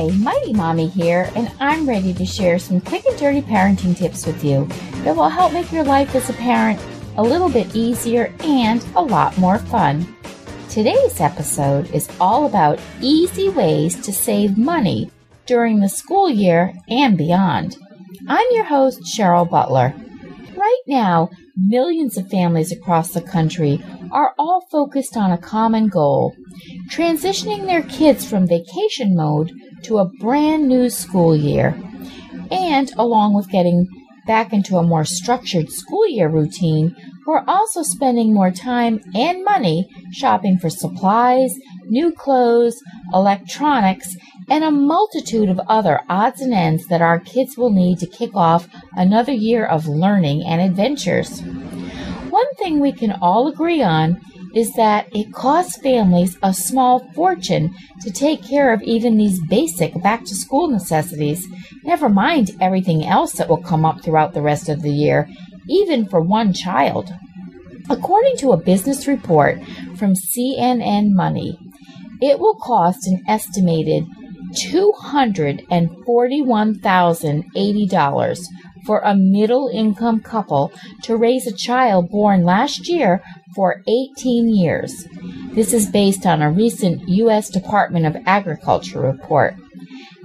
Hi, Mighty Mommy here, and I'm ready to share some quick and dirty parenting tips with you that will help make your life as a parent a little bit easier and a lot more fun. Today's episode is all about easy ways to save money during the school year and beyond. I'm your host, Cheryl Butler. Right now, millions of families across the country are all focused on a common goal transitioning their kids from vacation mode to a brand new school year. And along with getting back into a more structured school year routine, we're also spending more time and money shopping for supplies, new clothes, electronics, and a multitude of other odds and ends that our kids will need to kick off another year of learning and adventures. One thing we can all agree on is that it costs families a small fortune to take care of even these basic back to school necessities, never mind everything else that will come up throughout the rest of the year, even for one child. According to a business report from CNN Money, it will cost an estimated $241,080 for a middle income couple to raise a child born last year for 18 years. This is based on a recent U.S. Department of Agriculture report.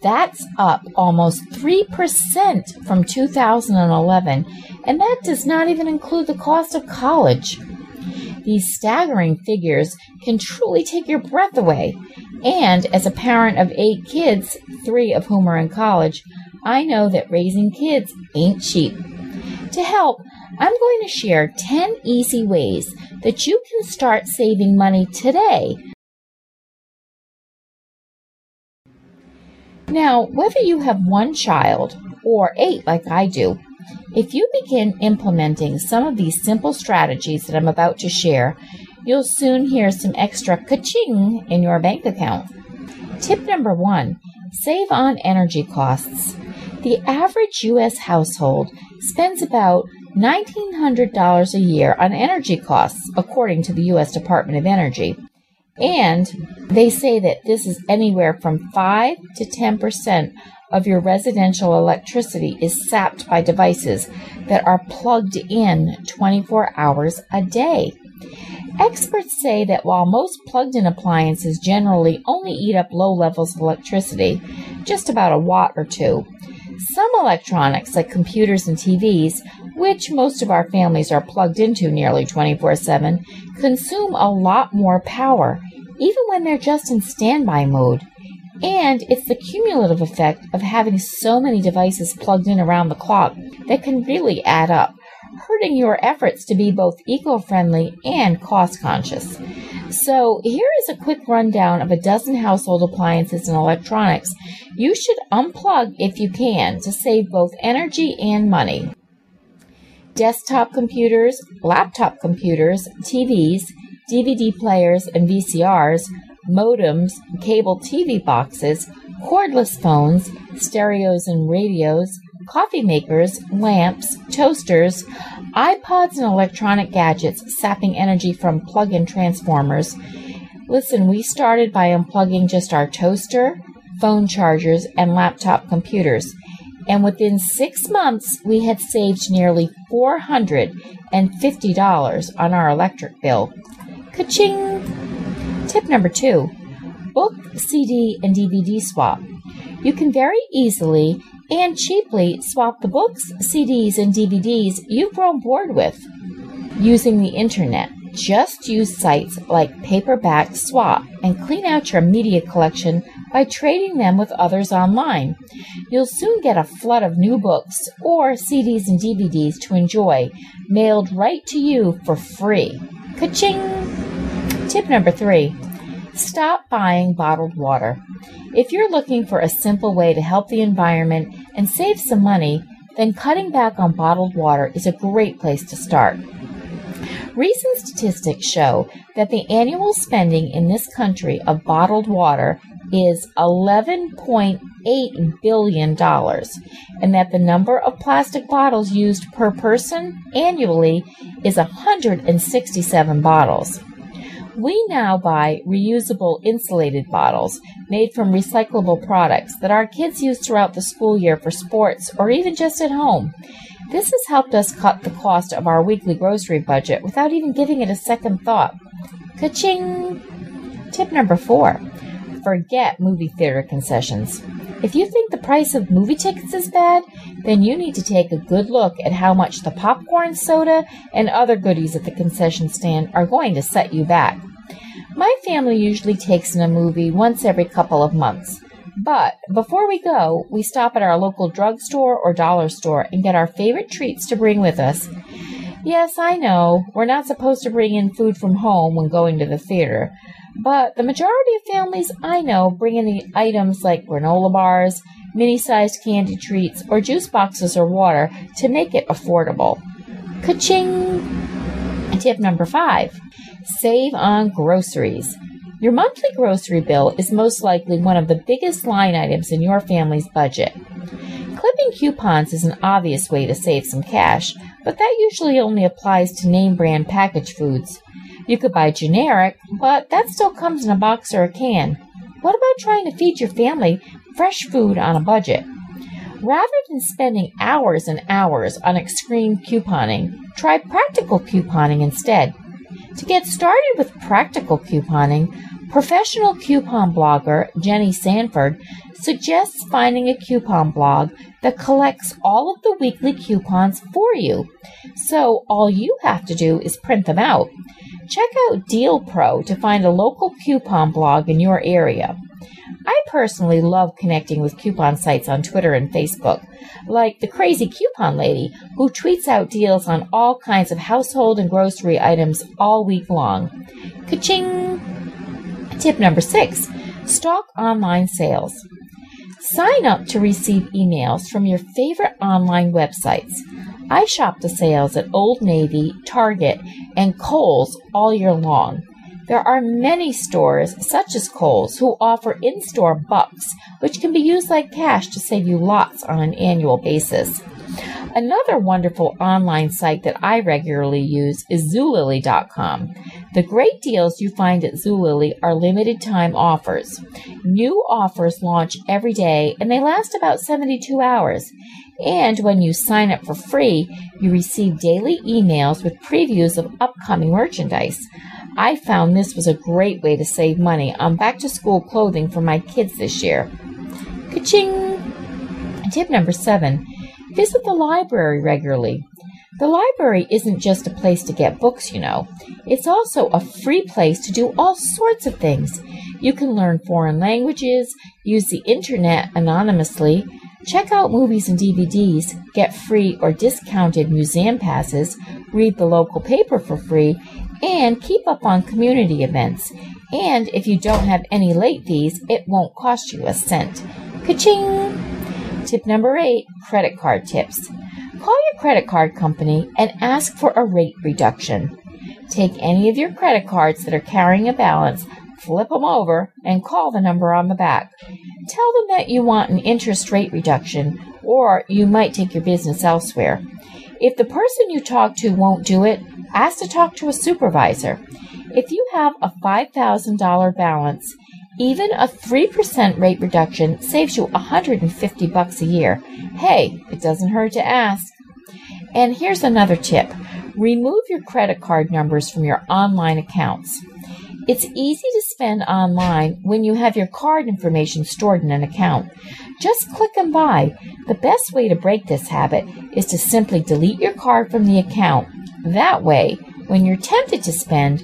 That's up almost 3% from 2011, and that does not even include the cost of college. These staggering figures can truly take your breath away. And as a parent of eight kids, three of whom are in college, I know that raising kids ain't cheap. To help, I'm going to share 10 easy ways that you can start saving money today. Now, whether you have one child or eight like I do, if you begin implementing some of these simple strategies that I'm about to share, you'll soon hear some extra ka-ching in your bank account. Tip number one save on energy costs. The average U.S. household spends about $1,900 a year on energy costs, according to the U.S. Department of Energy. And they say that this is anywhere from 5 to 10% of your residential electricity is sapped by devices that are plugged in 24 hours a day. Experts say that while most plugged in appliances generally only eat up low levels of electricity, just about a watt or two, some electronics, like computers and TVs, which most of our families are plugged into nearly 24 7, consume a lot more power, even when they're just in standby mode. And it's the cumulative effect of having so many devices plugged in around the clock that can really add up, hurting your efforts to be both eco friendly and cost conscious. So, here is a quick rundown of a dozen household appliances and electronics you should unplug if you can to save both energy and money. Desktop computers, laptop computers, TVs, DVD players and VCRs, modems, cable TV boxes, cordless phones, stereos and radios, coffee makers, lamps, toasters, iPods, and electronic gadgets sapping energy from plug in transformers. Listen, we started by unplugging just our toaster, phone chargers, and laptop computers. and within six months, we had saved nearly $450 on our electric bill. Ka-ching! Tip number two book, CD, and DVD swap. You can very easily and cheaply swap the books, CDs, and DVDs you've grown bored with using the internet. Just use sites like Paperback Swap and clean out your media collection by trading them with others online. You'll soon get a flood of new books or CDs and DVDs to enjoy, mailed right to you for free. Ka-ching! Tip number three. Stop buying bottled water. If you're looking for a simple way to help the environment and save some money, then cutting back on bottled water is a great place to start. Recent statistics show that the annual spending in this country of bottled water is $11.8 billion, and that the number of plastic bottles used per person annually is 167 bottles. We now buy reusable insulated bottles made from recyclable products that our kids use throughout the school year for sports or even just at home. This has helped us cut the cost of our weekly grocery budget without even giving it a second thought. Ka-ching! Tip number four. Forget movie theater concessions. If you think the price of movie tickets is bad, then you need to take a good look at how much the popcorn, soda, and other goodies at the concession stand are going to set you back. My family usually takes in a movie once every couple of months. But before we go, we stop at our local drugstore or dollar store and get our favorite treats to bring with us. Yes, I know, we're not supposed to bring in food from home when going to the theater, but the majority of families I know bring in items like granola bars, mini sized candy treats, or juice boxes or water to make it affordable. Ka-ching! Tip number five save on groceries. Your monthly grocery bill is most likely one of the biggest line items in your family's budget. Clipping coupons is an obvious way to save some cash, but that usually only applies to name brand packaged foods. You could buy generic, but that still comes in a box or a can. What about trying to feed your family fresh food on a budget? Rather than spending hours and hours on extreme couponing, try practical couponing instead. To get started with practical couponing, professional coupon blogger Jenny Sanford suggests finding a coupon blog that collects all of the weekly coupons for you. So all you have to do is print them out. Check out Deal Pro to find a local coupon blog in your area. I personally love connecting with coupon sites on Twitter and Facebook, like the Crazy Coupon Lady, who tweets out deals on all kinds of household and grocery items all week long. Ka-ching! Tip number six stock online sales. Sign up to receive emails from your favorite online websites. I shop the sales at Old Navy, Target, and Kohl's all year long. There are many stores, such as Kohl's, who offer in store bucks, which can be used like cash to save you lots on an annual basis. Another wonderful online site that I regularly use is Zulily.com. The great deals you find at Zulily are limited time offers. New offers launch every day and they last about 72 hours. And when you sign up for free, you receive daily emails with previews of upcoming merchandise. I found this was a great way to save money on back to school clothing for my kids this year. Ka-ching! Tip number seven visit the library regularly. The library isn't just a place to get books, you know. It's also a free place to do all sorts of things. You can learn foreign languages, use the internet anonymously, check out movies and DVDs, get free or discounted museum passes, read the local paper for free, and keep up on community events. And if you don't have any late fees, it won't cost you a cent. Ka-ching! Tip number eight, credit card tips. Call your credit card company and ask for a rate reduction. Take any of your credit cards that are carrying a balance, flip them over, and call the number on the back. Tell them that you want an interest rate reduction, or you might take your business elsewhere. If the person you talk to won't do it, ask to talk to a supervisor. If you have a $5,000 balance Even a 3% rate reduction saves you 150 bucks a year. Hey, it doesn't hurt to ask. And here's another tip. Remove your credit card numbers from your online accounts. It's easy to spend online when you have your card information stored in an account. Just click and buy. The best way to break this habit is to simply delete your card from the account. That way, when you're tempted to spend,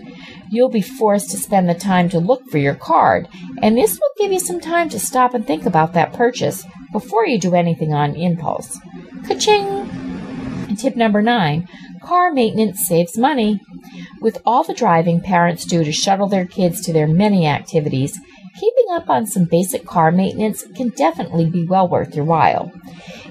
you'll be forced to spend the time to look for your card, and this will give you some time to stop and think about that purchase before you do anything on impulse. Ka-ching! Tip number nine car maintenance saves money. With all the driving parents do to shuttle their kids to their many activities, keeping up on some basic car maintenance can definitely be well worth your while.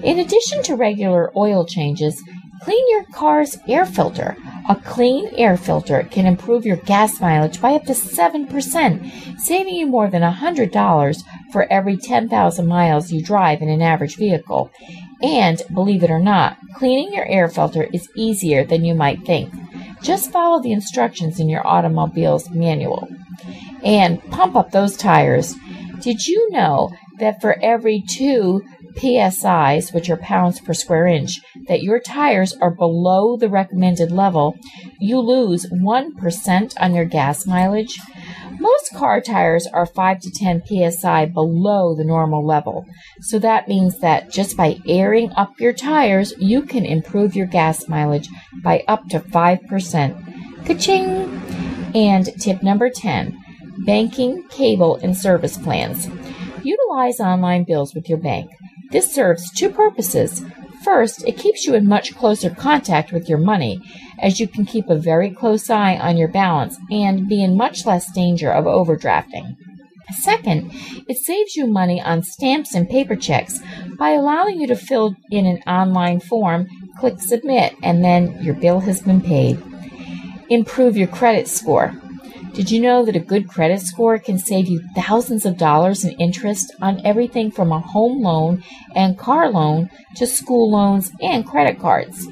In addition to regular oil changes, clean your car's air filter. A clean air filter can improve your gas mileage by up to 7%, saving you more than $100 for every 10,000 miles you drive in an average vehicle. And believe it or not, cleaning your air filter is easier than you might think. Just follow the instructions in your automobile's manual. And pump up those tires. Did you know that for every two PSIs, which are pounds per square inch, that your tires are below the recommended level, you lose 1% on your gas mileage? Most car tires are 5 to 10 psi below the normal level. So that means that just by airing up your tires, you can improve your gas mileage by up to 5%. Ka-ching! And tip number 10 banking, cable, and service plans. Utilize online bills with your bank. This serves two purposes. First, it keeps you in much closer contact with your money, as you can keep a very close eye on your balance and be in much less danger of overdrafting. Second, it saves you money on stamps and paper checks by allowing you to fill in an online form, click submit, and then your bill has been paid. Improve your credit score. Did you know that a good credit score can save you thousands of dollars in interest on everything from a home loan and car loan to school loans and credit cards?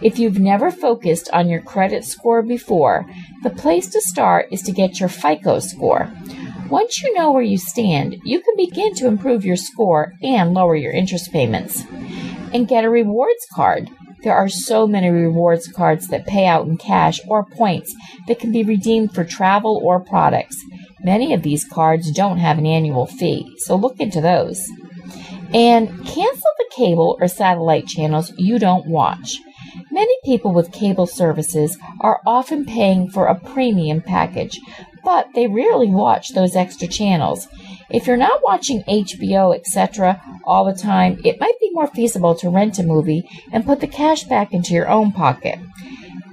If you've never focused on your credit score before, the place to start is to get your FICO score. Once you know where you stand, you can begin to improve your score and lower your interest payments. And get a rewards card. There are so many rewards cards that pay out in cash or points that can be redeemed for travel or products. Many of these cards don't have an annual fee, so look into those. And cancel the cable or satellite channels you don't watch. Many people with cable services are often paying for a premium package, but they rarely watch those extra channels. If you're not watching HBO, etc., all the time, it might be more feasible to rent a movie and put the cash back into your own pocket.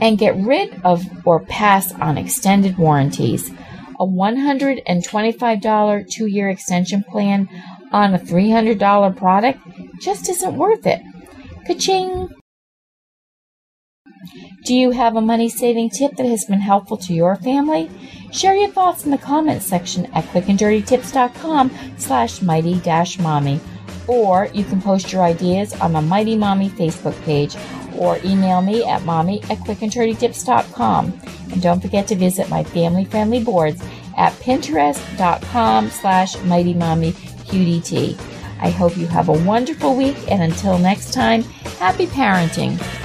And get rid of or pass on extended warranties. A $125 two year extension plan on a $300 product just isn't worth it. Ka-ching! Do you have a money saving tip that has been helpful to your family? Share your thoughts in the comments section at quickanddirtytips.com slash mighty dash mommy. Or you can post your ideas on the Mighty Mommy Facebook page or email me at mommy at quickanddirtytips.com. And don't forget to visit my family friendly boards at pinterest.com slash mighty mommy QDT. I hope you have a wonderful week and until next time, happy parenting.